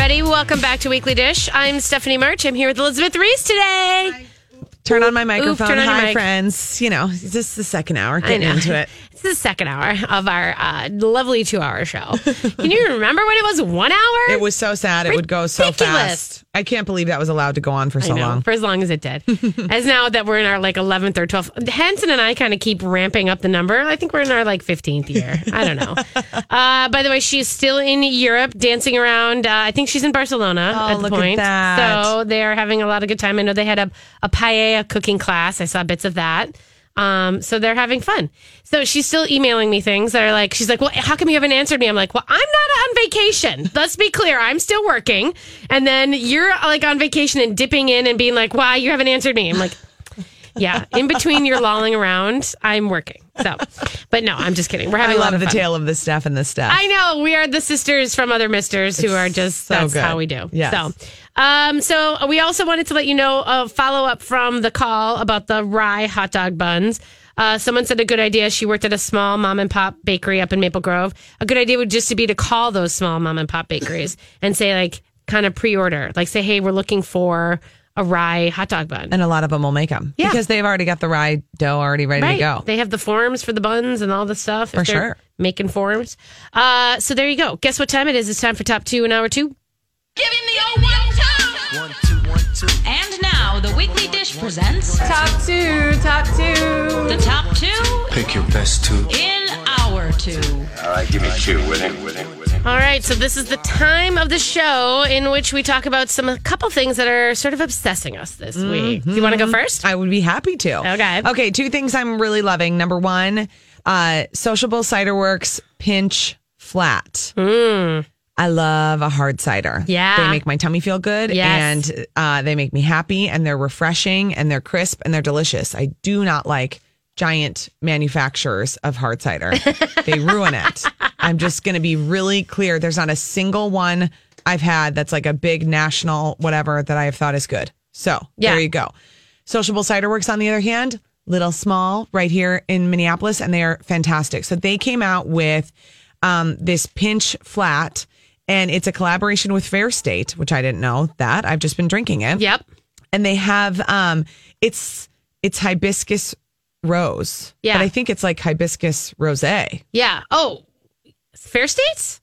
everybody. Welcome back to Weekly Dish. I'm Stephanie March. I'm here with Elizabeth Ries today. Turn on my microphone. turn on Hi, mic. friends. You know, this is the second hour. Getting into it. It's the second hour of our uh, lovely two hour show. Can you remember when it was one hour? It was so sad. It would go so fast. I can't believe that was allowed to go on for so long. for as long as it did. as now that we're in our like 11th or 12th, Hansen and I kind of keep ramping up the number. I think we're in our like 15th year. I don't know. uh, by the way, she's still in Europe dancing around. Uh, I think she's in Barcelona Oh, at the at point. that. So they are having a lot of good time. I know they had a, a paella cooking class. I saw bits of that. Um, so they're having fun. So she's still emailing me things that are like, she's like, well, how come you haven't answered me? I'm like, well, I'm not on vacation. Let's be clear. I'm still working. And then you're like on vacation and dipping in and being like, why you haven't answered me? I'm like, yeah, in between you're lolling around, I'm working. So, but no, I'm just kidding. We're having a lot love of the fun. tale of the Steph and the Steph. I know we are the sisters from other misters who are just so that's good. how we do. Yes. So, um, so we also wanted to let you know a follow up from the call about the rye hot dog buns. Uh, someone said a good idea. She worked at a small mom and pop bakery up in Maple Grove. A good idea would just to be to call those small mom and pop bakeries and say like kind of pre order, like say, hey, we're looking for a rye hot dog bun. and a lot of them will make them Yeah. because they've already got the rye dough already ready Right. to go. They have the forms for the buns and all the stuff. For if sure. Making forms. Uh, so there you go. Guess what time it is? It's time for top two in hour two. Give him the old one two. One, two, one, two. And now the weekly dish presents Top two, top two. the top two Pick your best two. in our two. All right, give me two with it, with it, with it. All right, so this is the time of the show in which we talk about some a couple things that are sort of obsessing us this week. Do you want to go first? I would be happy to. Okay. Okay. Two things I'm really loving. Number one, uh, Sociable Cider Werks Pinch Flat. I love a hard cider. Yeah. They make my tummy feel good Yes. and uh, they make me happy and they're refreshing and they're crisp and they're delicious. I do not like giant manufacturers of hard cider. they ruin it. I'm just going to be really clear. There's not a single one I've had that's like a big national whatever that I have thought is good. So Yeah. there you go. Sociable Cider Werks, on the other hand, little small right here in Minneapolis, and they are fantastic. So they came out with um, this pinch flat, and it's a collaboration with Fair State, which I didn't know that. I've just been drinking it. Yep. And they have um, it's it's hibiscus rose. Yeah. But I think it's like hibiscus rose. Yeah. Oh, Fair States?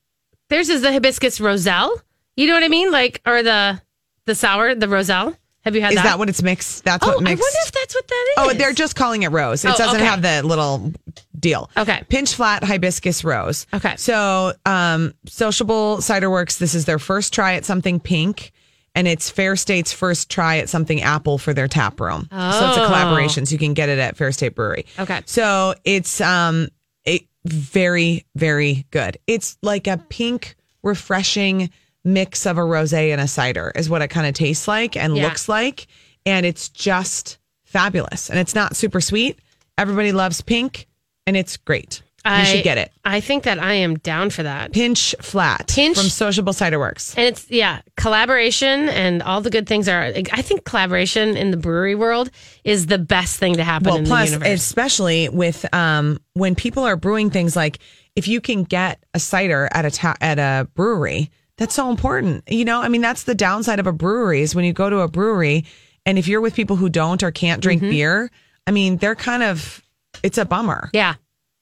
Theirs is the hibiscus roselle. You know what I mean? Like, or the the sour, the roselle. Have you had Is that? that what it's mixed? That's oh, what mixed. Oh, I wonder if that's what that is. Oh, they're just calling it rose. It Oh, doesn't okay. have the little deal. Okay. Pinch flat hibiscus rose. Okay. So, um, Sociable Cider Werks, this is their first try at something pink. And it's Fair State's first try at something apple for their tap room. Oh. So it's a Oh. collaboration. So you can get it at Fair State Brewery. Okay. So it's um a very, very good. It's like a pink, refreshing mix of a rosé and a cider is what it kind of tastes like and Yeah. looks like. And it's just fabulous. And it's not super sweet. Everybody loves pink and it's great. You should get it. I think that I am down for that. Pinch flat Pinch- from Sociable Cider Werks. And it's yeah, collaboration and all the good things are. I think collaboration in the brewery world is the best thing to happen Well, in plus, the universe. especially with um, when people are brewing things like if you can get a cider at a ta- at a brewery, that's so important. You know, I mean, that's the downside of a brewery is when you go to a brewery and if you're with people who don't or can't drink Mm-hmm. beer, I mean, they're kind of it's a bummer. yeah,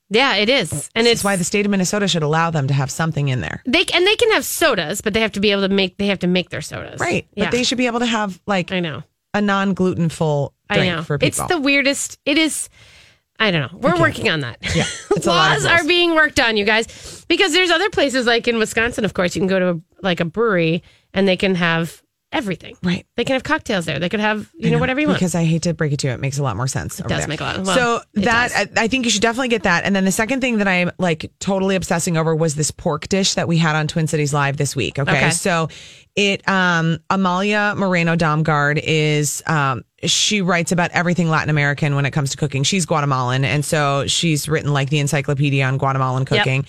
yeah, it is, and It's it's why the state of Minnesota should allow them to have something in there. they and they can have sodas, but they have to be able to make they have to make their sodas, Right. Yeah, But they should be able to have like I know. a non gluten full drink I know. for people. It's the weirdest. It is. I don't know. We're working on that. Yeah, it's a lot of Laws are being worked on, you guys, because there's other places like in Wisconsin. Of course, you can go to a, like a brewery and they can have everything. Right. They can have cocktails there. They could have you know, whatever you want. Because I hate to break it to you, it makes a lot more sense. It does make a lot- well, so that. I, I think you should definitely get that. And then the second thing that I'm like totally obsessing over was this pork dish that we had on Twin Cities Live this week. Okay, Okay. so it um Amalia Moreno Damgaard is um she writes about everything Latin American when it comes to cooking. She's Guatemalan, and so she's written like the encyclopedia on Guatemalan cooking.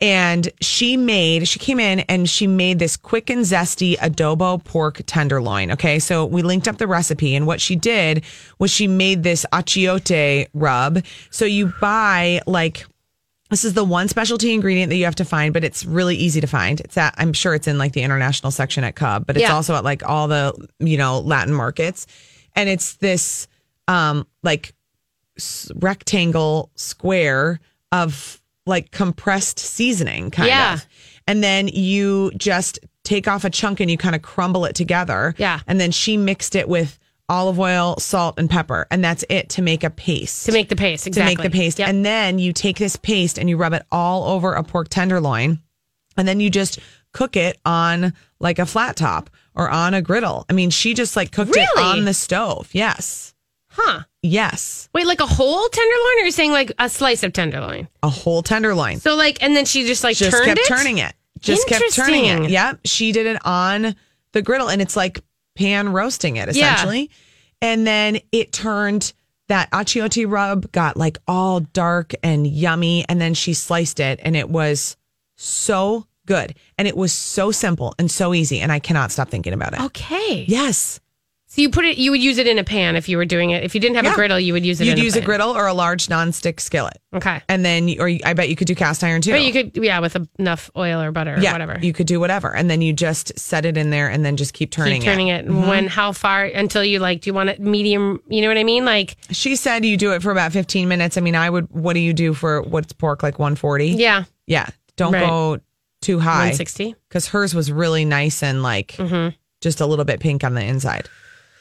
And she made, she came in and she made this quick and zesty adobo pork tenderloin. Okay. So we linked up the recipe. And what she did was she made this achiote rub. So you buy like This is the one specialty ingredient that you have to find, but it's really easy to find. It's at, I'm sure it's in like the international section at Cub, but it's Yeah. also at like all the, you know, Latin markets. And it's this um like rectangle square of like compressed seasoning kind Yeah. of. And then you just take off a chunk and you kind of crumble it together. Yeah. And then she mixed it with olive oil, salt, and pepper. And that's it to make a paste To make the paste, exactly. to make the paste. Yep. And then you take this paste and you rub it all over a pork tenderloin. And then you just cook it on like a flat top or on a griddle. I mean, she just like cooked it on the stove. Yes. Huh? Yes. Wait, like a whole tenderloin, or you're saying like a slice of tenderloin? A whole tenderloin. So like, and then she just like just kept it. turning it. Just kept turning it. Yep. She did it on the griddle and it's like pan roasting it essentially. And then it turned that achiote rub got like all dark and yummy. And then she sliced it and it was so good. And it was so simple and so easy. And I cannot stop thinking about it. Okay. Yes. So you put it, you would use it in a pan if you were doing it. If you didn't have Yeah. a griddle, you would use it. You'd use a, a, griddle or a large nonstick skillet. Okay. And then, or I bet you could do cast iron too. But you could, yeah, with enough oil or butter or yeah, whatever. You could do whatever. And then you just set it in there and then just keep turning Keep turning it. Mm-hmm. When, how far until you like, do you want it medium? You know what I mean? Like, She said you do it for about 15 minutes. I mean, I would, what do you do for what's pork, like 140? yeah, Yeah. Don't Right. go too high. 160. Because hers was really nice and like Mm-hmm. just a little bit pink on the inside.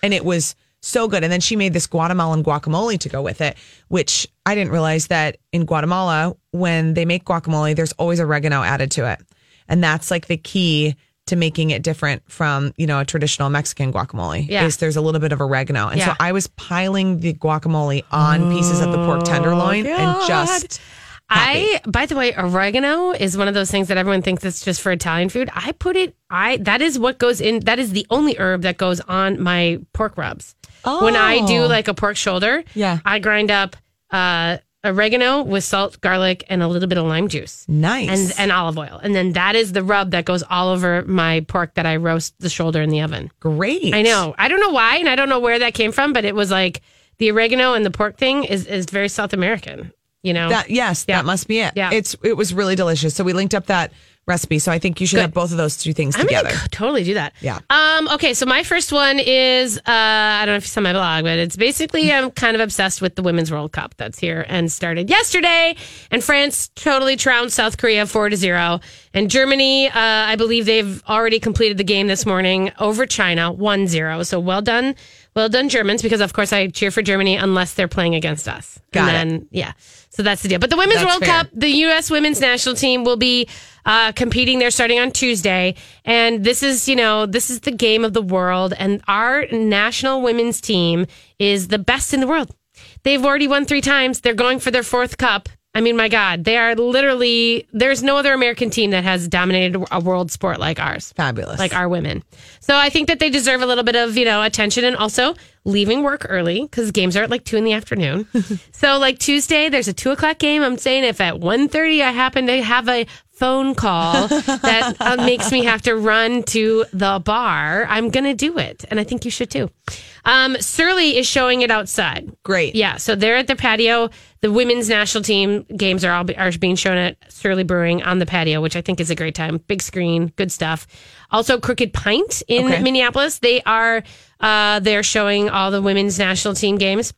And it was so good. And then she made this Guatemalan guacamole to go with it, which I didn't realize that in Guatemala, when they make guacamole, there's always oregano added to it. And that's like the key to making it different from, you know, a traditional Mexican guacamole. Yeah. Is there's a little bit of oregano. And Yeah. so I was piling the guacamole on pieces of the pork tenderloin and oh, just I, by the way, oregano is one of those things that everyone thinks it's just for Italian food. I put it, I, that is what goes in, that is the only herb that goes on my pork rubs. Oh. When I do Oh. like a pork shoulder, Yeah. I grind up, uh, oregano with salt, garlic, and a little bit of lime juice. nice. And, and olive oil. And then that is the rub that goes all over my pork that I roast the shoulder in the oven. great. I know. I don't know why, and I don't know where that came from, but it was like the oregano and the pork thing is is very South American. You know, That yes, Yeah. that must be it. Yeah. It's it was really delicious. So we linked up that recipe. So I think you should Good. have both of those two things I'm together. gonna totally do that. Yeah. Um. Okay. So my first one is uh, I don't know if you saw my blog, but it's basically I'm kind of obsessed with the Women's World Cup that's here and started yesterday. And France totally trounced South Korea four to zero. And Germany, uh, I believe they've already completed the game this morning over China 1-0. So well done, well done Germans, because of course I cheer for Germany unless they're playing against us. Got and then, Yeah. So that's the deal. But the Women's That's World fair. Cup, the U.S. women's national team will be uh, competing. They're starting on Tuesday. And this is, you know, this is the game of the world. And our national women's team is the best in the world. They've already won three times. They're going for their fourth cup. I mean, my God, they are literally, there's no other American team that has dominated a world sport like ours Fabulous. like our women. So I think that they deserve a little bit of, you know, attention and also leaving work early because games are at like two in the afternoon. so like Tuesday, there's a two o'clock game. I'm saying if at 1.30 I happen to have a phone call that uh, makes me have to run to the bar, I'm going to do it. And I think you should too. Um, Surly is showing it outside. great. Yeah, so they're at the patio. The women's national team games are all are being shown at Surly Brewing on the patio, which I think is a great time. Big screen, good stuff. Also, Crooked Pint in Okay. Minneapolis. They are uh, they're showing all the women's national team games.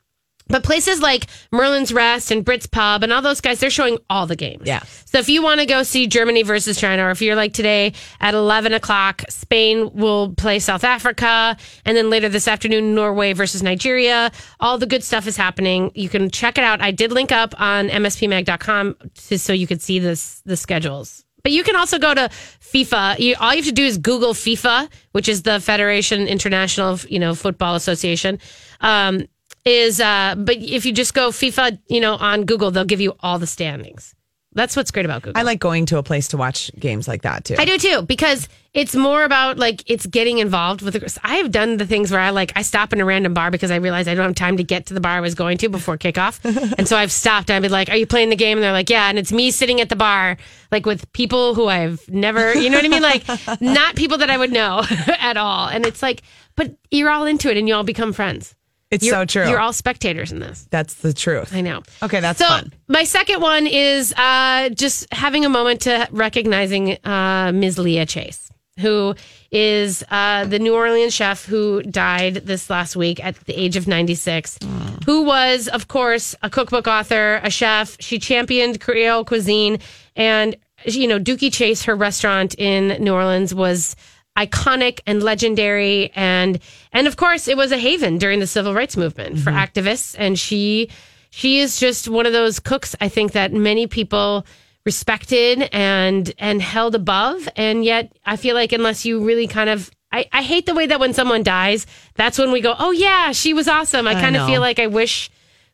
But places like Merlin's Rest and Brits Pub and all those guys, they're showing all the games. Yeah. So if you want to go see Germany versus China, or if you're like today at 11 o'clock, Spain will play South Africa. And then later this afternoon, Norway versus Nigeria. All the good stuff is happening. You can check it out. I did link up on mspmag.com to, so you could see this, the schedules. But you can also go to FIFA. You, all you have to do is Google FIFA, which is the Federation International, you know, Football Association. Um, is uh, but if you just go FIFA, you know, on Google, they'll give you all the standings. That's what's great about Google. I like going to a place to watch games like that too. I do too because it's more about like it's getting involved with. The, I have done the things where I like I stop in a random bar because I realize I don't have time to get to the bar I was going to before kickoff, and so I've stopped. I've been like, "Are you playing the game?" And they're like, "Yeah," and it's me sitting at the bar like with people who I've never, you know what I mean, like not people that I would know at all, and it's like, but you're all into it and you all become friends. It's You're- so true. You're all spectators in this. That's the truth. I know. Okay, that's so fun. my second one is uh, just having a moment to recognizing uh, Ms. Leah Chase, who is uh, the New Orleans chef who died this last week at the age of 96, who was, of course, a cookbook author, a chef. She championed Creole cuisine. And, you know, Dooky Chase, her restaurant in New Orleans, was iconic and legendary. And and of course it was a haven during the civil rights movement for mm-hmm. activists. And she she is just one of those cooks I think that many people respected and and held above. And yet I feel like unless you really kind of I, I hate the way that when someone dies that's when we go oh yeah she was awesome. I, I kind of feel like I wish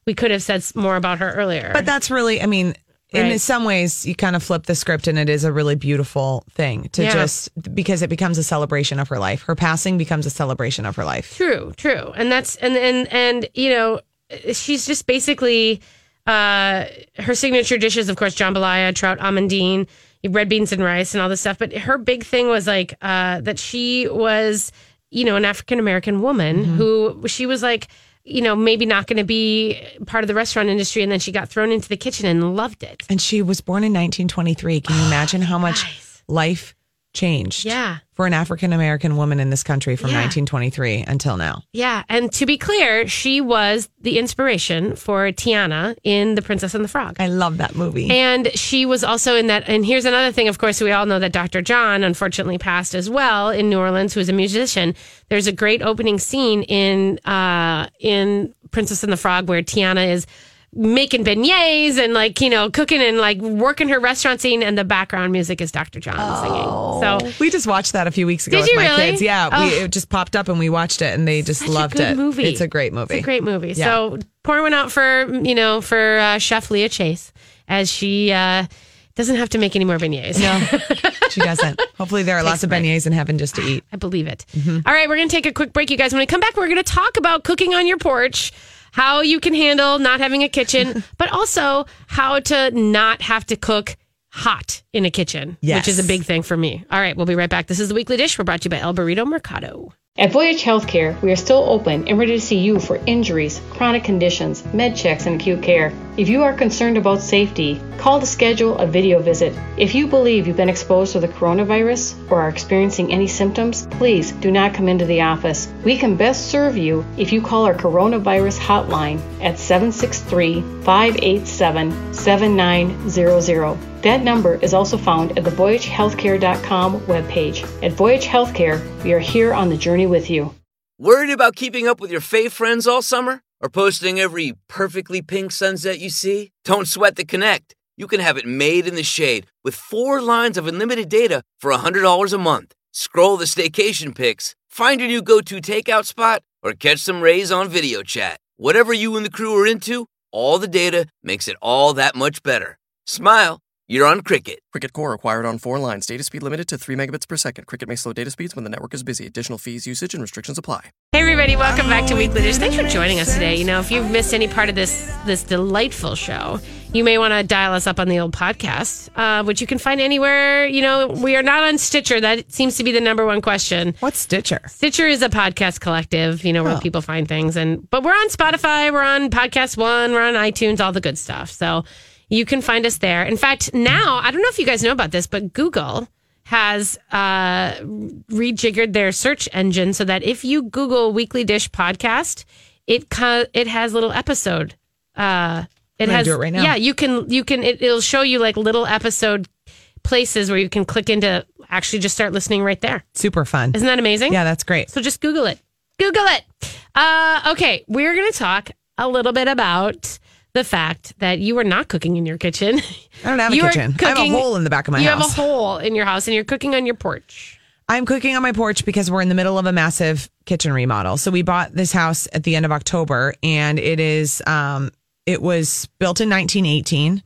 we could have said more about her earlier. But that's really, I mean, in some ways, you kind of flip the script, and it is a really beautiful thing to Yeah. just because it becomes a celebration of her life. Her passing becomes a celebration of her life. True, true. And that's and and and you know, she's just basically uh her signature dishes, of course, jambalaya, trout amandine, red beans and rice and all this stuff. But her big thing was like uh that she was, you know, an African American woman who she was like you know, maybe not going to be part of the restaurant industry. And then she got thrown into the kitchen and loved it. And she was born in 1923. Can you imagine how much life changed Yeah. for an African American woman in this country from Yeah. 1923 until now? Yeah. And to be clear, she was the inspiration for Tiana in The Princess and the Frog. I love that movie. And she was also in that. And here's another thing. Of course, we all know that Dr. John unfortunately passed as well in New Orleans, who is a musician. There's a great opening scene in uh, in Princess and the Frog where Tiana is making beignets and like you know cooking and like working her restaurant scene, and the background music is Dr. John singing. So we just watched that a few weeks ago Did with you my really? kids. Yeah, Oh. we, it just popped up and we watched it, and they just such a loved good it. movie. It's a great movie. It's a great movie. Yeah. So pour one out for you know for uh, Chef Leah Chase as she uh, doesn't have to make any more beignets. No, she doesn't. Hopefully, there are lots of beignets in heaven just to eat. I believe it. Mm-hmm. All right, we're going to take a quick break, you guys. When we come back, we're going to talk about cooking on your porch, how you can handle not having a kitchen, but also how to not have to cook hot in a kitchen, Yes. which is a big thing for me. All right, we'll be right back. This is the Weekly Dish. We're brought to you by El Burrito Mercado. At Voyage Healthcare, we are still open and ready to see you for injuries, chronic conditions, med checks, and acute care. If you are concerned about safety, call to schedule a video visit. If you believe you've been exposed to the coronavirus or are experiencing any symptoms, please do not come into the office. We can best serve you if you call our coronavirus hotline at 763 587 7900. That number is also found at the VoyageHealthcare.com webpage. At Voyage Healthcare, we are here on the journey with you. Worried about keeping up with your fave friends all summer? Or posting every perfectly pink sunset you see? Don't sweat the connect. You can have it made in the shade with four lines of unlimited data for $100 a month. Scroll the staycation pics, find your new go to takeout spot, or catch some rays on video chat. Whatever you and the crew are into, all the data makes it all that much better. Smile, you're on Cricket. Cricket Core acquired on four lines. Data speed limited to 3 megabits per second. Cricket may slow data speeds when the network is busy. Additional fees, usage, and restrictions apply. Hey everybody, welcome back to Weekly Dish. Thanks for joining us today. You know, if you've missed any part of this this delightful show, you may want to dial us up on the old podcast, uh, which you can find anywhere. You know, we are not on Stitcher. That seems to be the number one question. What's Stitcher? Stitcher is a podcast collective, you know, where people find things. And but we're on Spotify, we're on Podcast One, we're on iTunes, all the good stuff. So you can find us there. In fact, now I don't know if you guys know about this, but Google has uh, rejiggered their search engine so that if you Google Weekly Dish podcast, it co- it has little episode. Uh, it has do it right now. Yeah, you can you can it, it'll show you like little episode places where you can click into actually just start listening right there. Super fun. Isn't that amazing? Yeah, that's great. So just Google it. Google it. Uh, okay, we're going to talk a little bit about the fact that you are not cooking in your kitchen. I don't have a You kitchen. I have a hole in the back of my you house. You have a hole in your house and you're cooking on your porch. I'm cooking on my porch because we're in the middle of a massive kitchen remodel. So we bought this house at the end of October and it is um it was built in 1918.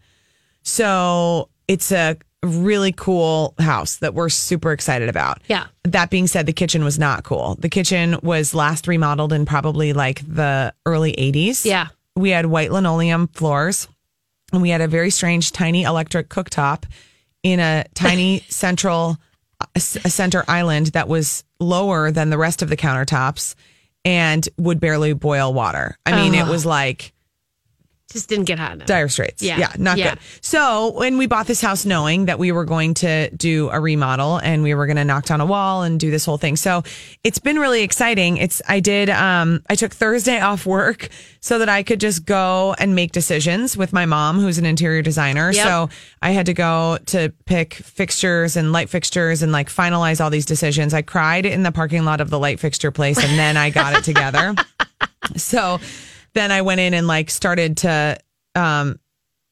So it's a really cool house that we're super excited about. Yeah. That being said, the kitchen was not cool. The kitchen was last remodeled in probably like the early 80s. Yeah. We had white linoleum floors and we had a very strange tiny electric cooktop in a tiny central a center island that was lower than the rest of the countertops and would barely boil water. I mean, it was like Just didn't get hot enough. dire straits. Yeah. Yeah, not Yeah. good. So when we bought this house, knowing that we were going to do a remodel and we were going to knock down a wall and do this whole thing, so it's been really exciting. It's I did um I took Thursday off work so that I could just go and make decisions with my mom, who's an interior designer. Yep. So I had to go to pick fixtures and light fixtures and like finalize all these decisions. I cried in the parking lot of the light fixture place, and then I got it together. So then I went in and like started to um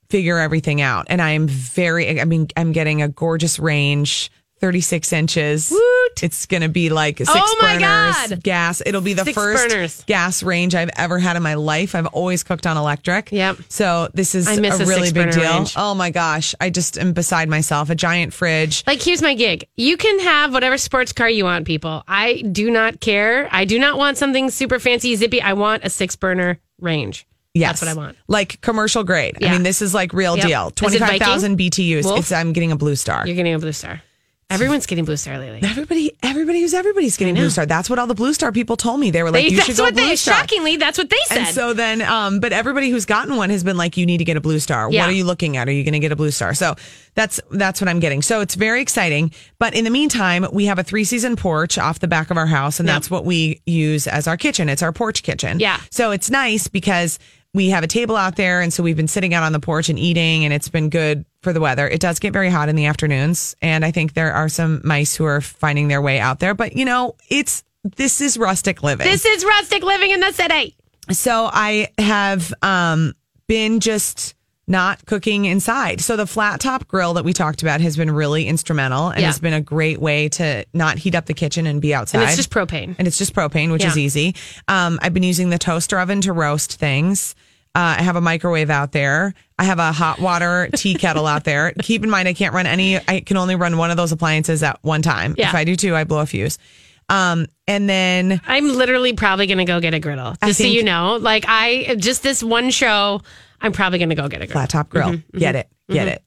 figure everything out. And I'm very I mean, I'm getting a gorgeous range, 36 inches. Woot. It's gonna be like six Oh burners, God. gas. It'll be the Six first burners. gas range I've ever had in my life. I've always cooked on electric. Yep. So this is I a a really big deal. range. Oh my gosh. I just am beside myself. A giant fridge. Like, here's my gig. You can have whatever sports car you want, people. I do not care. I do not want something super fancy, zippy. I want a six burner range. Yes. That's what I want. Like commercial grade. I mean, this is like real Yep. deal. 25,000 BTUs. Wolf? It's, I'm getting a blue star. You're getting a blue star. Everyone's getting blue star lately. Everybody, everybody who's everybody's getting Blue Star. That's what all the Blue Star people told me. They were like, They- "You should go what Blue they, Star." shockingly, that's what they said. And so then, um, but everybody who's gotten one has been like, "You need to get a Blue Star. Yeah. What are you looking at? Are you going to get a Blue Star?" So that's that's what I'm getting. So it's very exciting. But in the meantime, we have a three season porch off the back of our house, and Yeah. that's what we use as our kitchen. It's our porch kitchen. Yeah. So it's nice because we have a table out there, and so we've been sitting out on the porch and eating, and it's been good for the weather. It does get very hot in the afternoons, and I think there are some mice who are finding their way out there. But you know, it's this is rustic living. this is rustic living in the city. So I have um, been just not cooking inside. So the flat top grill that we talked about has been really instrumental and Yeah. it's been a great way to not heat up the kitchen and be outside. And it's just propane. And it's just propane, which is easy. Um, I've been using the toaster oven to roast things. Uh, I have a microwave out there. I have a hot water tea kettle out there. Keep in mind, I can't run any, I can only run one of those appliances at one time. Yeah. If I do two, I blow a fuse. Um, and then I'm literally probably going to go get a griddle. Just so you know, like I just this one show, I'm probably going to go get a griddle. flat top grill. Get it. Get it.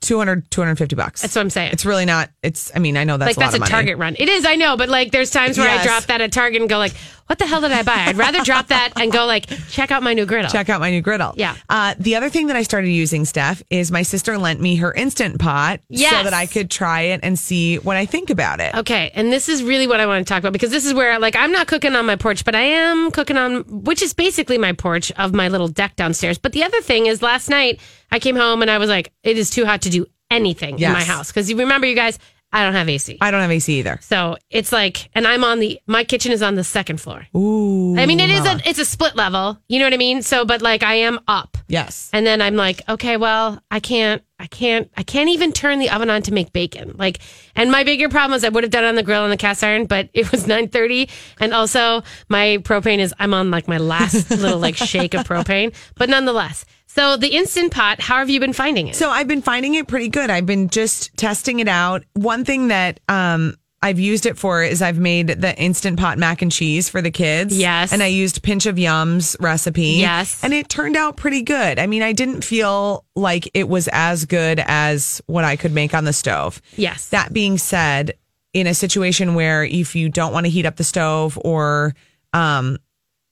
200, 250 bucks. Mm-hmm. That's what I'm saying. It's really not, it's, I mean, I know that's like a lot that's a, money. Target run. It is, I know, but like there's times where I drop that at Target and go like, what the hell did I buy? I'd rather drop that and go like, check out my new griddle. Check out my new griddle. Yeah. Uh, the other thing that I started using, Steph, is my sister lent me her Instant Pot so that I could try it and see what I think about it. Okay, and this is really what I want to talk about because this is where like I'm not cooking on my porch, but I am cooking on which is basically my porch of my little deck downstairs. But the other thing is last night I came home and I was like, it is too hot to do anything in my house because you remember you guys, I don't have AC. I don't have AC either. So it's like, and I'm on the my kitchen is on the second floor. Ooh. I mean, it is a it's a split level. You know what I mean? So, but like I am up, Yes. and then I'm like, okay, well, I can't, I can't, I can't even turn the oven on to make bacon. Like, and my bigger problem is I would have done it on the grill and the cast iron, but it was 9:30, and also my propane is I'm on like my last little like shake of propane, but nonetheless. So the instant pot, how have you been finding it? So I've been finding it pretty good. I've been just testing it out. One thing that um I've used it for is I've made the instant pot mac and cheese for the kids. Yes. And I used Pinch of Yum's recipe. Yes. And it turned out pretty good. I mean, I didn't feel like it was as good as what I could make on the stove. yes, That being said, in a situation where if you don't want to heat up the stove or um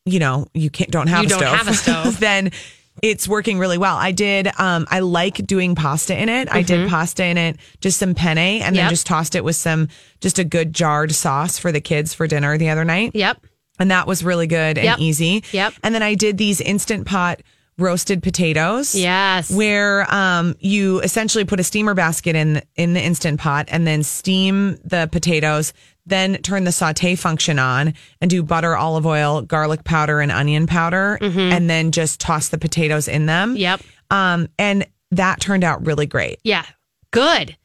you know, you can't don't have You a don't stove. have a stove. then it's working really well. I did um I like doing pasta in it. I did pasta in it, just some penne and then Mm-hmm. Just tossed it with some just a good jarred sauce for the kids for dinner the other night. yep, And that was really good and Yep. easy. Yep. And then I did these instant pot roasted potatoes yes, where um, you essentially put a steamer basket in in the instant pot and then steam the potatoes then turn the saute function on and do butter olive oil garlic powder and onion powder and then just toss the potatoes in them Mm-hmm. yep, um, and that turned out really great yeah, good,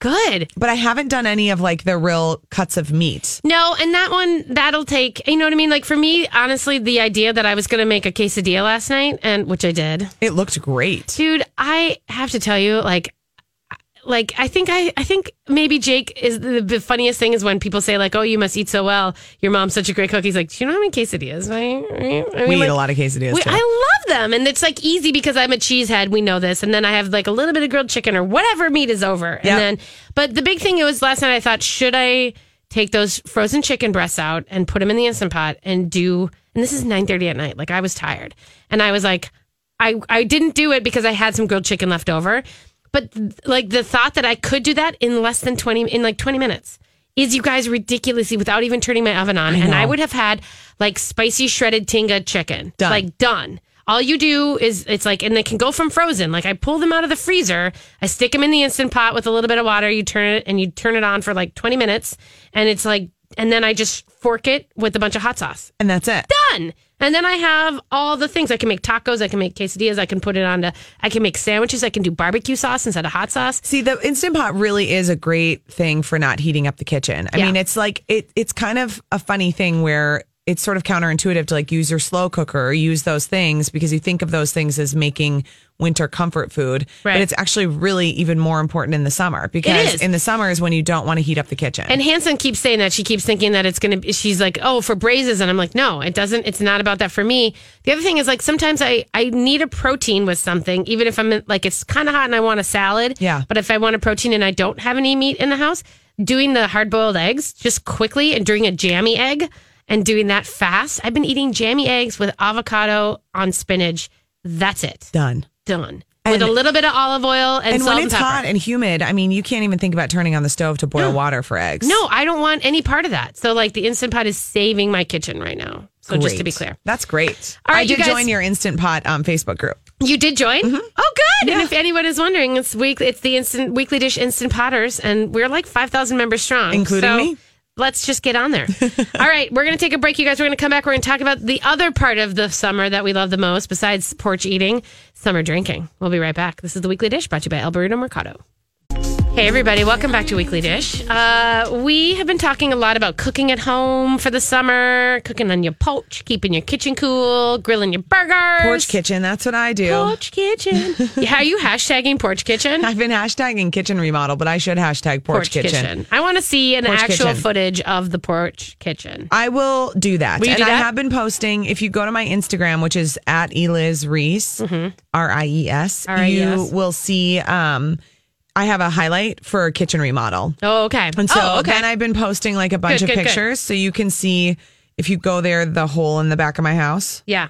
good. but i haven't done any of like the real cuts of meat No, and that one that'll take. You know what I mean? Like for me, honestly, the idea that I was going to make a quesadilla last night, and which I did, it looked great dude. I have to tell you, like, like I think I I think maybe Jake is the, the funniest thing is when people say like, "Oh, you must eat so well. Your mom's such a great cook." He's like, "Do you know how many quesadillas I?" Mean, we eat a lot of quesadillas we. I love them, and it's like easy because I'm a cheesehead. We know this, and then I have like a little bit of grilled chicken or whatever meat is over, Yep. and then. But the big thing it was last night. I thought, should I take those frozen chicken breasts out and put them in the instant pot and do. And this is nine thirty at night. Like I was tired, and I was like, I I didn't do it because I had some grilled chicken left over. But like the thought that I could do that in less than twenty in like twenty minutes is you guys ridiculously without even turning my oven on, and I would have had like spicy shredded tinga chicken, Done. like done. All you do is it's like, and they can go from frozen. Like I pull them out of the freezer, I stick them in the instant pot with a little bit of water. You turn it and you turn it on for like twenty minutes, and it's like, and then I just fork it with a bunch of hot sauce. And that's it. Done. And then I have all the things. I can make tacos. I can make quesadillas. I can put it onto. I can make sandwiches. I can do barbecue sauce instead of hot sauce. See, the instant pot really is a great thing for not heating up the kitchen. I Yeah. mean, it's like it. It's kind of a funny thing where it's sort of counterintuitive to like use your slow cooker or use those things because you think of those things as making winter comfort food, Right. but it's actually really even more important in the summer because in the summer is when you don't want to heat up the kitchen. And Hansen keeps saying that. She keeps thinking that it's going to be, she's like, oh, for braises. And I'm like, no, it doesn't. It's not about that for me. The other thing is like sometimes I, I need a protein with something, even if I'm in, like, it's kind of hot and I want a salad. Yeah. But if I want a protein and I don't have any meat in the house, doing the hard boiled eggs just quickly and doing a jammy egg and doing that fast. I've been eating jammy eggs with avocado on spinach. That's it. done. Done. with a little bit of olive oil and, And when it's and hot and humid, I mean, you can't even think about turning on the stove to boil water for eggs. No, I don't want any part of that. So like the instant pot is saving my kitchen right now. So just to be clear. That's great. All right, I you did guys- join your Instant Pot um, Facebook group. You did join? Mm-hmm. Oh good. And if anyone is wondering, it's week it's the instant weekly dish instant potters and we're like 5,000 members strong. Including So me? Let's just get on there. All right, we're going to take a break you guys. We're going to come back. We're going to talk about the other part of the summer that we love the most besides porch eating, summer drinking. We'll be right back. This is the weekly dish brought to you by El Burrito Mercado. Hey, everybody, welcome back to Weekly Dish. Uh, we have been talking a lot about cooking at home for the summer, cooking on your porch, keeping your kitchen cool, grilling your burgers. Porch kitchen, that's what I do. Porch kitchen. yeah, are you hashtagging porch kitchen? I've been hashtagging kitchen remodel, but I should hashtag porch, kitchen. I want to see an Porch actual kitchen. footage of the porch kitchen. I will do that. Will and do I have been posting. If you go to my Instagram, which is at Eliz Ries, R I E S, you will see um I have a highlight for a kitchen remodel. Oh, okay. And so oh, okay. then I've been posting like a bunch Good, of good, good. pictures so you can see if you go there, the hole in the back of my house, yeah,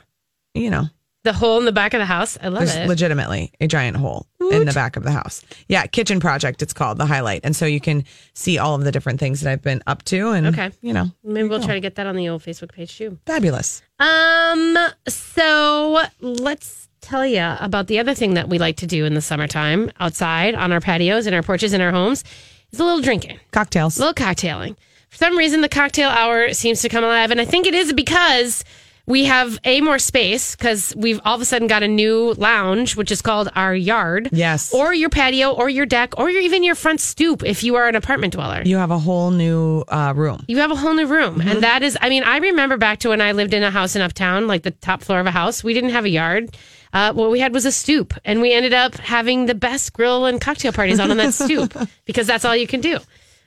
you know, the hole in the back of the house. I love there's it. legitimately a giant hole in the back of the house. Yeah, kitchen project, it's called the highlight. And so you can see all of the different things that I've been up to. And, Okay. you know, Maybe we'll try to get that on the old Facebook page too. fabulous. Um, so let's tell you about the other thing that we like to do in the summertime outside on our patios, in our porches, in our homes is a little drinking, Cocktails. a little cocktailing. For some reason, the cocktail hour seems to come alive, and I think it is because we have a more space because we've all of a sudden got a new lounge, which is called our yard. Yes. Or your patio, or your deck, or your, even your front stoop if you are an apartment dweller. You have a whole new uh, room. You have a whole new room. Mm-hmm. And that is, I mean, I remember back to when I lived in a house in Uptown, like the top floor of a house. We didn't have a yard. Uh, what we had was a stoop. And we ended up having the best grill and cocktail parties on, on that stoop because that's all you can do.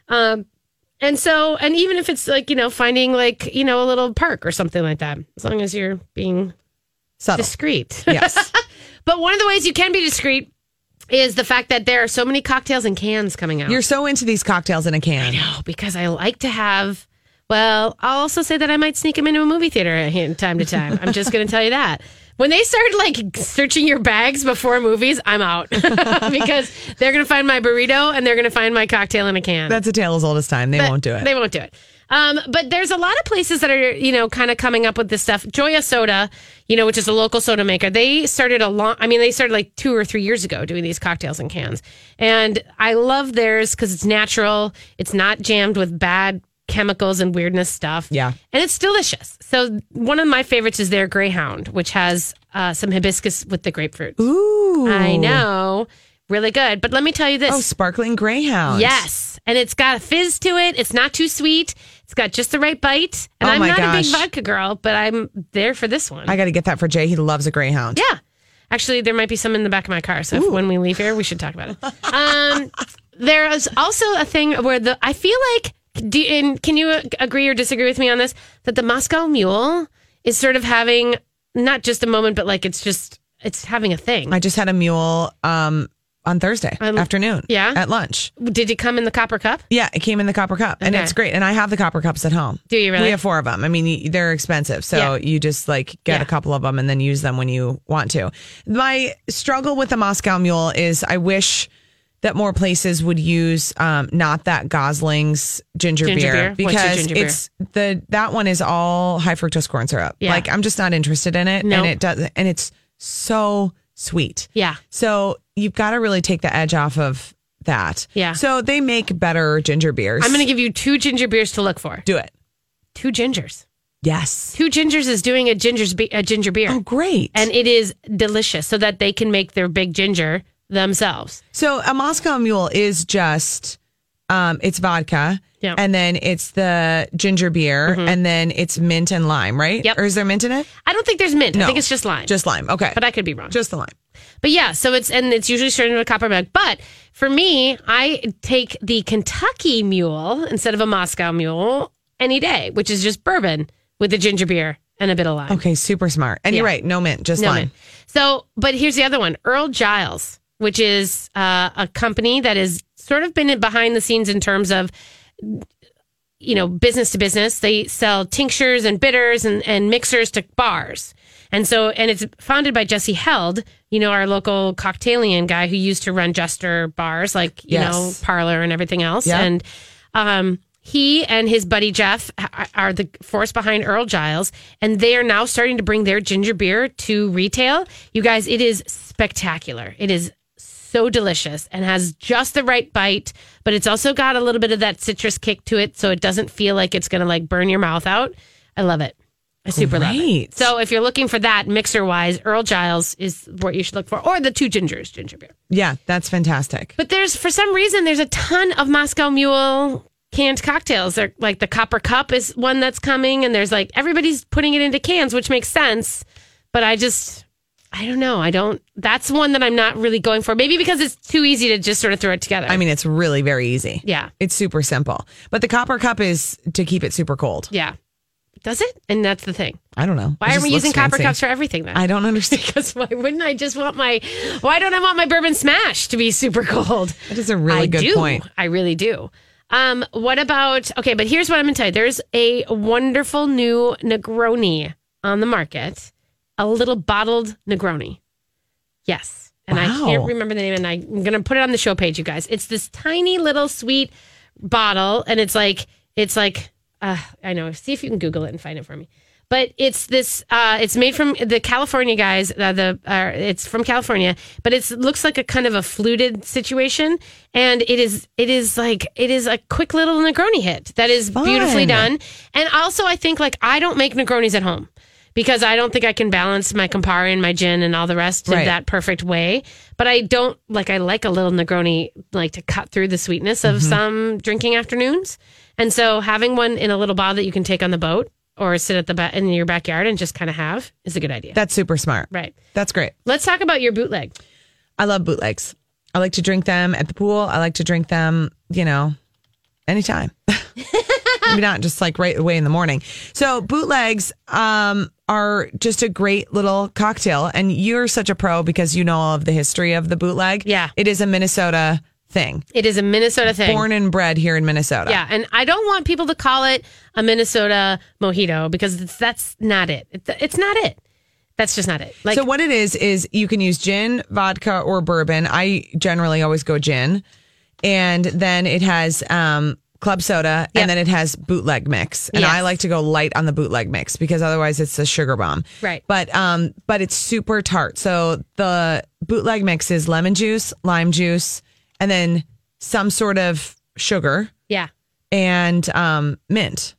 Um, and so, and even if it's like, you know, finding like, you know, a little park or something like that, as long as you're being Subtle. discreet. yes. but one of the ways you can be discreet is the fact that there are so many cocktails and cans coming out. You're so into these cocktails in a can. No, because I like to have. Well, I'll also say that I might sneak them into a movie theater time to time. I'm just going to tell you that. When they start like searching your bags before movies, I'm out because they're going to find my burrito and they're going to find my cocktail in a can. That's a tale as old as time. They But won't do it. They won't do it. Um, but there's a lot of places that are, you know, kind of coming up with this stuff. Joia Soda, you know, which is a local soda maker, they started a long, I mean, they started like two or three years ago doing these cocktails in cans. And I love theirs because it's natural. It's not jammed with bad chemicals and weirdness stuff. Yeah. And it's delicious. So one of my favorites is their Greyhound, which has uh, some hibiscus with the grapefruit. Ooh. I know. Really good. But let me tell you this. Oh, sparkling greyhound. Yes. And it's got a fizz to it. It's not too sweet. It's got just the right bite. And Oh I'm not a big vodka girl, but I'm there for this one. I got to get that for Jay. He loves a greyhound. yeah. Actually, there might be some in the back of my car. So if, when we leave here, we should talk about it. Um, there is also a thing where the I feel like, do, and can you agree or disagree with me on this? That the Moscow Mule is sort of having not just a moment, but like it's just it's having a thing. I just had a mule um, on Thursday Um, afternoon. yeah? At lunch. Did it come in the copper cup? Yeah, it came in the copper cup and it's great. And I have the copper cups at home. Do you really? We have four of them. I mean, they're expensive. So Yeah. you just like get Yeah. a couple of them and then use them when you want to. My struggle with the Moscow Mule is I wish that more places would use um, not that Gosling's ginger, Ginger beer beer? Because ginger beer? it's the that one is all high fructose corn syrup. Yeah. Like I'm just not interested in it No. and it does and it's so sweet. Yeah. So you've got to really take the edge off of that. Yeah. So they make better ginger beers. I'm going to give you two ginger beers to look for. do it. Two gingers. Yes. Two gingers is doing a ginger's be- a ginger beer. Oh, great. and it is delicious so that they can make their big ginger themselves. so a Moscow Mule is just, um, it's vodka. Yeah. And then it's the ginger beer, and then it's mint and lime, right? Yep. Or is there mint in it? I don't think there's mint. No. I think it's just lime. Just lime. Okay. but I could be wrong. just the lime. But yeah, so it's and it's usually served in a copper mug. But for me, I take the Kentucky Mule instead of a Moscow Mule any day, which is just bourbon with the ginger beer and a bit of lime. Okay. Super smart. And you're right. No mint, just No, lime. man. So, but here's the other one Earl Giles, which is uh, a company that has sort of been behind the scenes in terms of, you know, business to business. They sell tinctures and bitters and, and mixers to bars. And so, and it's founded by Jesse Held, you know, our local cocktailian guy who used to run Jester bars, like, you Yes. know, Parlour and everything else. Yeah. And, um, he and his buddy Jeff are the force behind Earl Giles, and they are now starting to bring their ginger beer to retail. You guys, it is spectacular. It is so delicious and has just the right bite, but it's also got a little bit of that citrus kick to it, so it doesn't feel like it's going to like burn your mouth out. I love it. I super love it. So if you're looking for that mixer wise, Earl Giles is what you should look for, or the two gingers ginger beer. Yeah. That's fantastic. But there's for some reason there's a ton of Moscow Mule canned cocktails. They're like the Copper Cup is one that's coming, and there's like everybody's putting it into cans, which makes sense. But I just I don't know. I don't. That's one that I'm not really going for. Maybe because it's too easy to just sort of throw it together. I mean, it's really very easy. yeah, It's super simple. But the copper cup is to keep it super cold. yeah. Does it? And that's the thing. I don't know. Why are we using copper fancy. cups for everything then? I don't understand. because why wouldn't I just want my? Why don't I want my bourbon smash to be super cold? That is a really I good do. point. I really do. Um, what about okay? But here's what I'm going to tell you. There's a wonderful new Negroni on the market, a little bottled Negroni. Yes, and I can't remember the name, and I'm going to put it on the show page, you guys. It's this tiny little sweet bottle, and it's like it's like uh, I know. See if you can Google it and find it for me. But it's this. Uh, it's made from the California guys. Uh, the uh, it's from California, but it looks like a kind of a fluted situation, and it is. It is like it is a quick little Negroni hit that is beautifully done. And also, I think like I don't make Negronis at home because I don't think I can balance my Campari and my gin and all the rest in that perfect way. But I don't like. I like a little Negroni like to cut through the sweetness Mm-hmm. of some drinking afternoons. And so having one in a little bottle that you can take on the boat or sit at the ba- in your backyard and just kind of have is a good idea. That's super smart. right. That's great. Let's talk about your bootleg. I love bootlegs. I like to drink them at the pool. I like to drink them, you know, anytime. Maybe not just like right away in the morning. So bootlegs um, are just a great little cocktail. And you're such a pro because you know all of the history of the bootleg. Yeah. It is a Minnesota thing. It is a Minnesota thing. Born and bred here in Minnesota. yeah, and I don't want people to call it a Minnesota mojito because it's, that's not it. It's, it's not it. That's just not it. Like so what it is is you can use gin, vodka, or bourbon. I generally always go gin, and then it has um, club soda, Yep. and then it has bootleg mix. And Yes. I like to go light on the bootleg mix because otherwise it's a sugar bomb. Right. But um, but it's super tart. So the bootleg mix is lemon juice, lime juice, and then some sort of sugar yeah, and um, mint.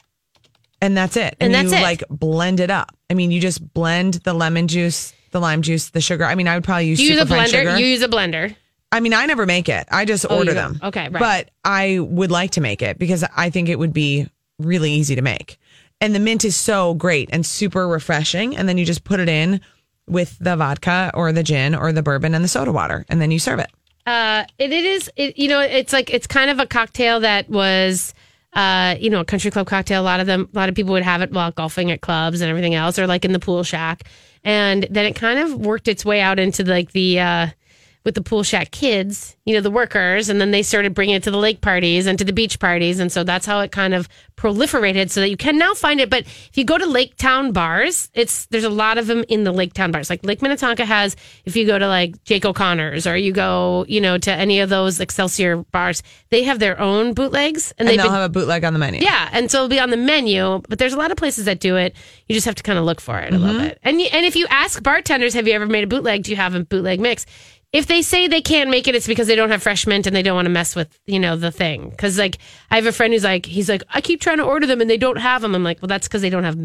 And that's it. And that's you it. like blend it up. I mean, you just blend the lemon juice, the lime juice, the sugar. I mean, I would probably use you use a blender? sugar. You use a blender. I mean, I never make it. I just Oh, order them. Okay, right. But I would like to make it because I think it would be really easy to make. And the mint is so great and super refreshing. And then you just put it in with the vodka or the gin or the bourbon and the soda water, and then you serve it. Uh, it, it is. It, you know, it's like it's kind of a cocktail that was, uh, you know, a country club cocktail. A lot of them, a lot of people would have it while golfing at clubs and everything else, or like in the pool shack. And then it kind of worked its way out into like the uh, with the pool shack kids, you know, the workers, and then they started bringing it to the lake parties and to the beach parties, and so that's how it kind of proliferated, so that you can now find it. But if you go to Lake Town bars, it's there's a lot of them in the Lake Town bars. Like Lake Minnetonka has. If you go to like Jake O'Connor's or you go, you know, to any of those Excelsior bars, they have their own bootlegs, and, And they'll been have a bootleg on the menu. yeah, and so it'll be on the menu, but there's a lot of places that do it. You just have to kind of look for it a little Mm-hmm. bit. And and if you ask bartenders, have you ever made a bootleg? Do you have a bootleg mix? If they say they can't make it, it's because they don't have fresh mint and they don't want to mess with you know the thing. Because like I have a friend who's like he's like I keep trying to order them and they don't have them. I'm like, well, that's because they don't have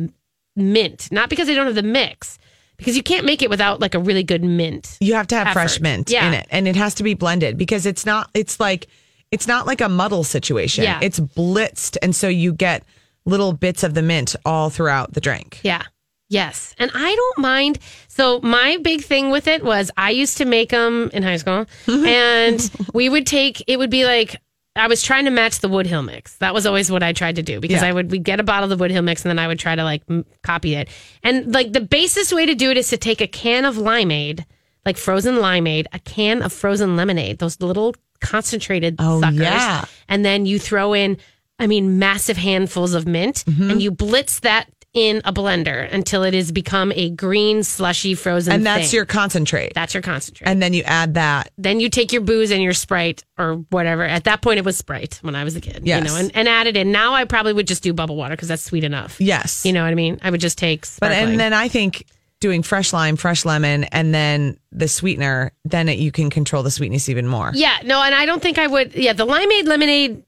mint, not because they don't have the mix. Because you can't make it without like a really good mint. You have to have fresh mint Yeah. in it, and it has to be blended because it's not. It's like it's not like a muddle situation. Yeah. It's blitzed, and so you get little bits of the mint all throughout the drink. Yeah. Yes. And I don't mind. So my big thing with it was I used to make them in high school and we would take, it would be like, I was trying to match the Woodhill mix. That was always what I tried to do because Yeah. I would we'd get a bottle of the Woodhill mix and then I would try to like m- copy it. And like the basest way to do it is to take a can of limeade, like frozen limeade, a can of frozen lemonade, those little concentrated Oh, suckers. yeah. And then you throw in, I mean, massive handfuls of mint Mm-hmm. and you blitz that in a blender until it has become a green slushy frozen And that's thing. your concentrate. that's your concentrate. and then you add that. then you take your booze and your Sprite or whatever. At that point, it was Sprite when I was a kid. Yes. You know, and, and add it in. Now I probably would just do bubble water because that's sweet enough. Yes. You know what I mean? I would just take But and then I think doing fresh lime, fresh lemon, and then the sweetener, then it, you can control the sweetness even more. yeah, no, and I don't think I would. Yeah, the limeade lemonade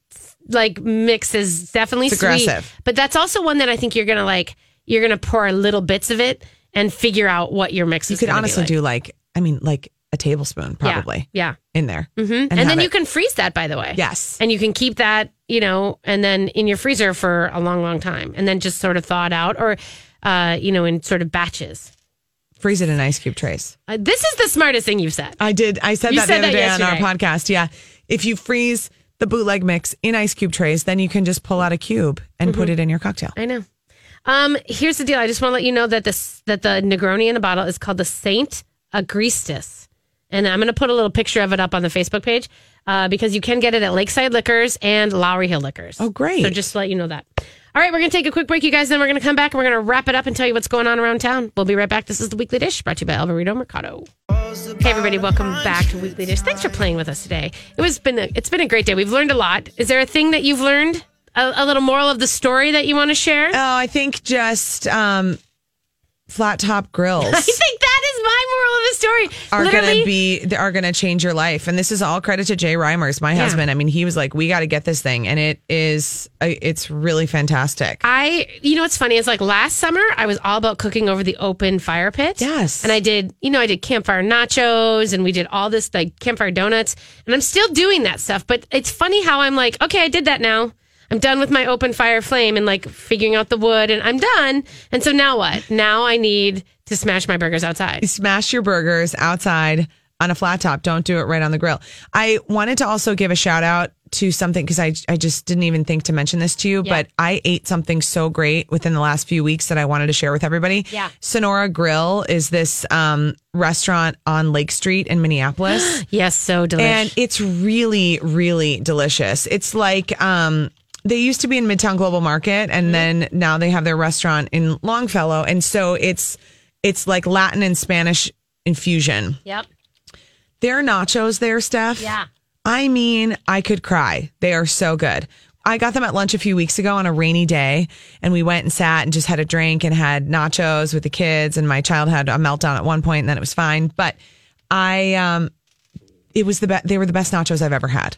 like mix is definitely It's sweet, aggressive. but that's also one that I think you're gonna like. You're gonna pour little bits of it and figure out what your mix You is. could honestly like. do like, I mean, like a tablespoon probably Yeah. in there. hmm And, have then you can freeze that, by the way. Yes. And you can keep that, you know, and then in your freezer for a long, long time, and then just sort of thaw it out, or, uh, you know, in sort of batches. Freeze it in ice cube trays. Uh, this is the smartest thing you've said. I did. I said You that said the other that day on our podcast. Yeah. If you freeze the bootleg mix in ice cube trays, then you can just pull out a cube and put Mm-hmm. it in your cocktail. I know. Um, here's the deal. I just want to let you know that this that the Negroni in the bottle is called the Saint Agrestis, and I'm going to put a little picture of it up on the Facebook page uh, because you can get it at Lakeside Liquors and Lowry Hill Liquors. Oh, great. So just to let you know that. All right, we're going to take a quick break, you guys. Then we're going to come back and we're going to wrap it up and tell you what's going on around town. We'll be right back. This is the Weekly Dish brought to you by Alvarito Mercado. Hey everybody, welcome back to Weekly Dish. Thanks for playing with us today. It was been a, it's been a great day. We've learned a lot. Is there a thing that you've learned? A, a little moral of the story that you want to share? Oh, I think just um, flat top grills. I think that is my moral of the story. are gonna be they are going to change your life and this is all credit to jay reimers my Yeah. husband i mean he was like we got to get this thing and it is uh, it's really fantastic I, you know, what's funny is like last summer, I was all about cooking over the open fire pit. Yes. And I did, you know, I did campfire nachos and we did all this like campfire donuts. And I'm still doing that stuff. But it's funny how I'm like, okay, I did that now. I'm done with my open fire flame and like figuring out the wood and I'm done. And so now what? Now I need to smash my burgers outside. smash your burgers outside on a flat top don't do it right on the grill i wanted to also give a shout out to something because I, I just didn't even think to mention this to you Yeah. but i ate something so great within the last few weeks that i wanted to share with everybody Yeah. sonora grill is this um, restaurant on lake street in minneapolis Yes, so delicious. and it's really really delicious it's like um they used to be in midtown global market and then now they have their restaurant in longfellow and so it's it's like latin and spanish infusion yep. their nachos there steph Yeah. i mean i could cry they are so good I got them at lunch a few weeks ago on a rainy day, and we went and sat and just had a drink and had nachos with the kids. And my child had a meltdown at one point, and then it was fine. But I, um, it was the best. They were the best nachos I've ever had.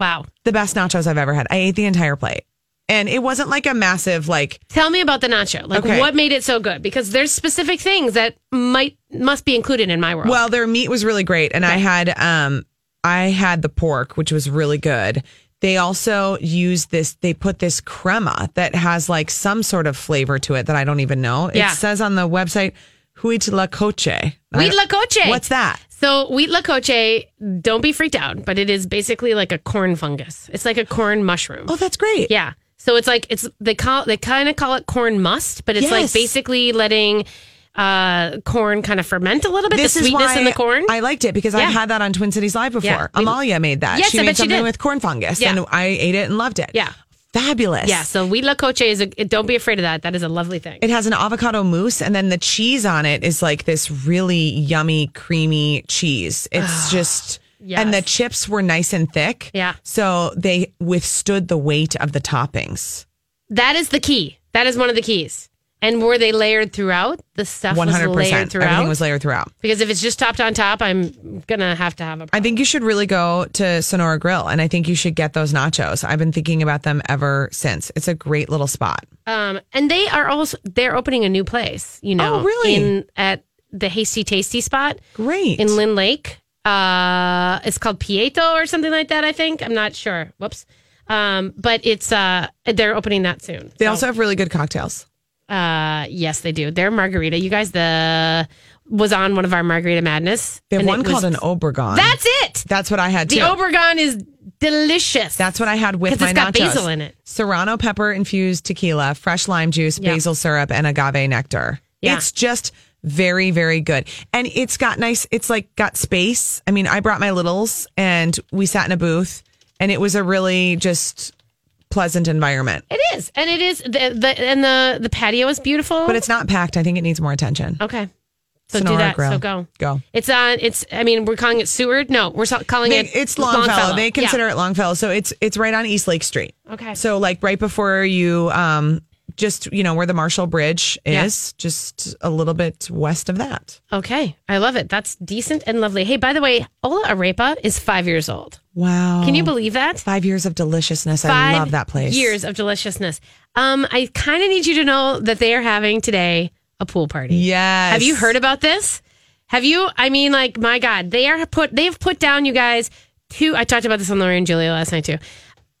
Wow. The best nachos I've ever had. I ate the entire plate, and it wasn't like a massive like. Tell me about the nacho. Like Okay. what made it so good? Because there's specific things that might must be included in my world. Well, their meat was really great, and I had um, I had the pork, which was really good. They also use this. They put this crema that has like some sort of flavor to it that I don't even know. Yeah. It says on the website "huitlacoche." I la coche. What's that? So huitlacoche, don't be freaked out, but it is basically like a corn fungus. It's like a corn mushroom. Oh, that's great. Yeah. So it's like it's they call they kind of call it corn must, but it's like basically letting uh, corn kind of ferment a little bit. This the is sweetness in the corn. I liked it because Yeah. I've had that on Twin Cities Live before. Yeah, Amalia made that. Yes, she I made she something did. with corn fungus, Yeah. and I ate it and loved it. yeah, fabulous. yeah. So huitlacoche is a. Don't be afraid of that. That is a lovely thing. It has an avocado mousse, and then the cheese on it is like this really yummy, creamy cheese. It's ah, just, Yes. and the chips were nice and thick. Yeah. So they withstood the weight of the toppings. that is the key. That is one of the keys. And were they layered throughout? The stuff One was hundred layered percent. throughout. Everything was layered throughout. because if it's just topped on top, I'm gonna have to have a. I think you should really go to Sonora Grill, and I think you should get those nachos. I've been thinking about them ever since. It's a great little spot. Um, and they are also they're opening a new place. You know, Oh, really? In at the Hasty Tasty spot Great. in Lyn-Lake. Uh, it's called Pieto or something like that. I think I'm not sure. Whoops. Um, but it's uh, they're opening that soon. they So, also have really good cocktails. Uh, yes, they do. They're margarita. You guys, the was on one of our Margarita Madness. They have one it was- called an Obregon. That's it. That's what I had too. The Obregon is delicious. That's what I had with my it's got nachos. basil in it. Serrano pepper infused tequila, fresh lime juice, Yeah. basil syrup, and agave nectar. Yeah. It's just very, very good. And it's got nice, it's like got space. I mean, I brought my littles and we sat in a booth and it was a really just pleasant environment. It is, and it is the, the and the the patio is beautiful. But it's not packed. I think it needs more attention. okay. So Sonora do that. Grill. So go. Go. It's on. It's. I mean, we're calling it Seward. No, we're calling They- it. it's Longfellow. They Yeah. consider it Longfellow. So it's it's right on East Lake Street. Okay. So like right before you um just you know where the Marshall Bridge is, yeah. just a little bit west of that. Okay, I love it. That's decent and lovely. Hey, by the way, Hola Arepa is five years old. Wow, can you believe that? Five years of deliciousness. Five I love that place. Years of deliciousness. Um, I kind of need you to know that they are having today a pool party. Yes. Have you heard about this? Have you? I mean, like my God, they are put. They've put down you guys. Two. I talked about this on Lori and Julia last night too.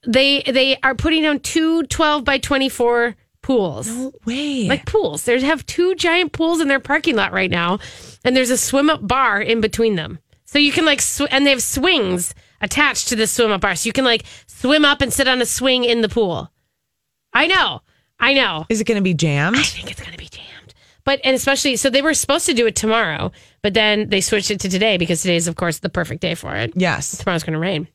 They they are putting down two 12 by 24 pools. No way. Like pools. They have two giant pools in their parking lot right now, and there's a swim up bar in between them. So you can like, sw- and they have swings attached to the swim up bar. So you can like swim up and sit on a swing in the pool. I know. I know. Is it going to be jammed? I think it's going to be jammed. But, and especially, so they were supposed to do it tomorrow, but then they switched it to today because today is, of course, the perfect day for it. Yes. Tomorrow's going to rain.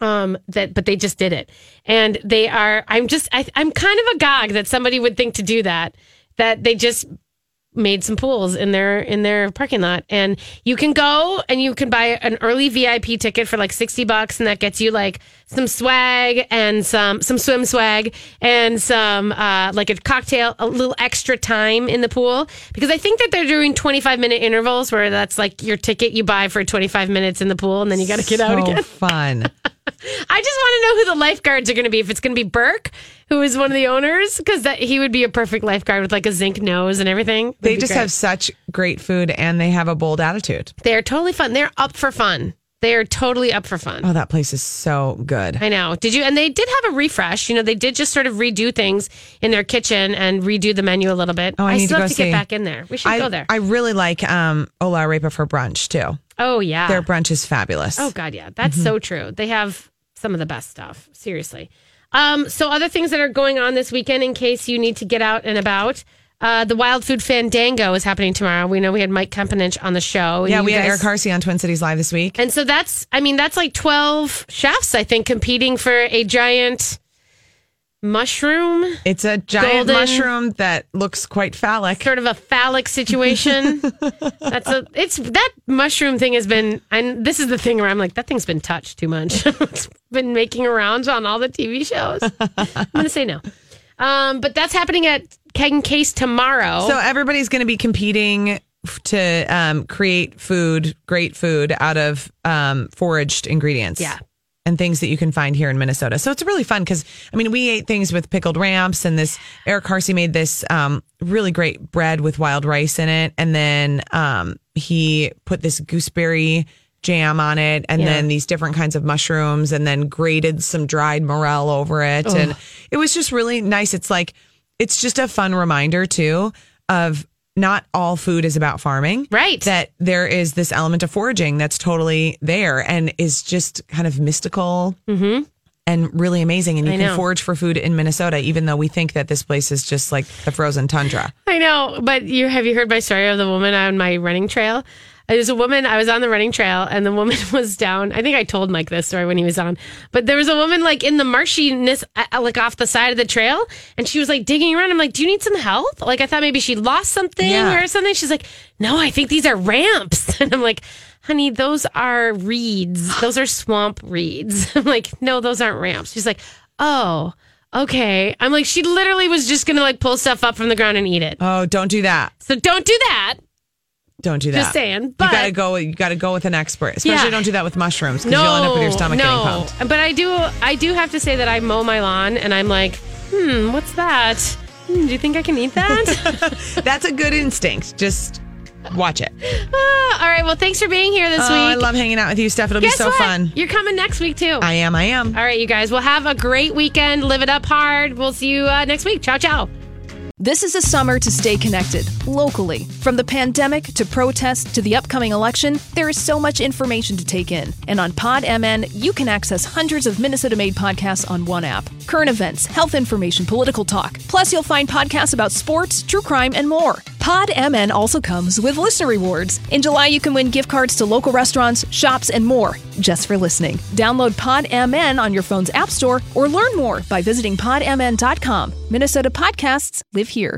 Um, that but they just did it, and they are. I'm just. I, I'm kind of agog that somebody would think to do that. That they just made some pools in their in their parking lot, and you can go and you can buy an early VIP ticket for like sixty bucks, and that gets you like some swag and some some swim swag and some uh, like a cocktail, a little extra time in the pool because I think that they're doing twenty five minute intervals where that's like your ticket you buy for twenty five minutes in the pool, and then you got to get out so again. fun. I just want to know who the lifeguards are going to be. If it's going to be Birk, who is one of the owners, because that he would be a perfect lifeguard with like a zinc nose and everything. Would They just great. have such great food and they have a bold attitude. They're totally fun. They're up for fun. They are totally up for fun. Oh, that place is so good. I know. Did you? And they did have a refresh. You know, they did just sort of redo things in their kitchen and redo the menu a little bit. Oh, I need to still go have to see. get back in there. We should I, go there. I really like um, Hola Arepa for brunch too. oh yeah. Their brunch is fabulous. Oh God, yeah, that's Mm-hmm. so true. They have some of the best stuff. Seriously. Um, so other things that are going on this weekend, in case you need to get out and about. Uh, the Wild Food Fandango is happening tomorrow. We know we had Mike Kempenich on the show. yeah, we had Eric Harsey on Twin Cities Live this week. And so that's, I mean, that's like 12 chefs, I think, competing for a giant mushroom, It's a giant Golden- mushroom that looks quite phallic. sort of a phallic situation. that's a, it's that mushroom thing has been, and this is the thing where I'm like, that thing's been touched too much. it's been making rounds on all the TV shows. I'm going to say no. Um, but that's happening at Keg Case tomorrow. So everybody's going to be competing to um, create food, great food out of um, foraged ingredients. Yeah. And things that you can find here in Minnesota. So it's really fun because, I mean, we ate things with pickled ramps and this, Eric Harsey made this um, really great bread with wild rice in it. And then um, he put this gooseberry jam on it and Yeah. then these different kinds of mushrooms and then grated some dried morel over it. And it was just really nice. It's like, it's just a fun reminder too of not all food is about farming. Right. That there is this element of foraging that's totally there and is just kind of mystical. Mm-hmm. and really amazing. And you I can know. forage for food in Minnesota, even though we think that this place is just like the frozen tundra. I know, but you have you heard my story of the woman on my running trail? There's a woman. I was on the running trail, and the woman was down. I think I told Mike this story when he was on, but there was a woman like in the marshiness, uh, like off the side of the trail, and she was like digging around. I'm like, "Do you need some help?" Like I thought maybe she lost something Yeah. or something. She's like, "No, I think these are ramps," and I'm like. Honey, those are reeds. Those are swamp reeds. I'm like, no, those aren't ramps. She's like, oh, okay. I'm like, she literally was just gonna like pull stuff up from the ground and eat it. Oh, don't do that. So don't do that. Don't do that. Just saying, you gotta go. You gotta go with an expert. Especially Yeah. don't do that with mushrooms because No, you'll end up with your stomach getting no. pumped. But I do, I do have to say that I mow my lawn, and I'm like, hmm, what's that? Hmm, do you think I can eat that? That's a good instinct. Just watch it. Ah, all right. Well, thanks for being here this Oh, week. I love hanging out with you, Steph. It'll Guess be so what? fun. You're coming next week too. I am. I am. all right, you guys. We'll have a great weekend. Live it up hard. We'll see you uh, next week. Ciao, ciao. This is a summer to stay connected, locally. From the pandemic to protests to the upcoming election, there is so much information to take in. And on PodMN, you can access hundreds of Minnesota made podcasts on one app. Current events, health information, political talk. Plus, you'll find podcasts about sports, true crime, and more. PodMN also comes with listener rewards. In July, you can win gift cards to local restaurants, shops, and more just for listening. Download PodMN on your phone's App Store or learn more by visiting podmn.com. Minnesota podcasts live here.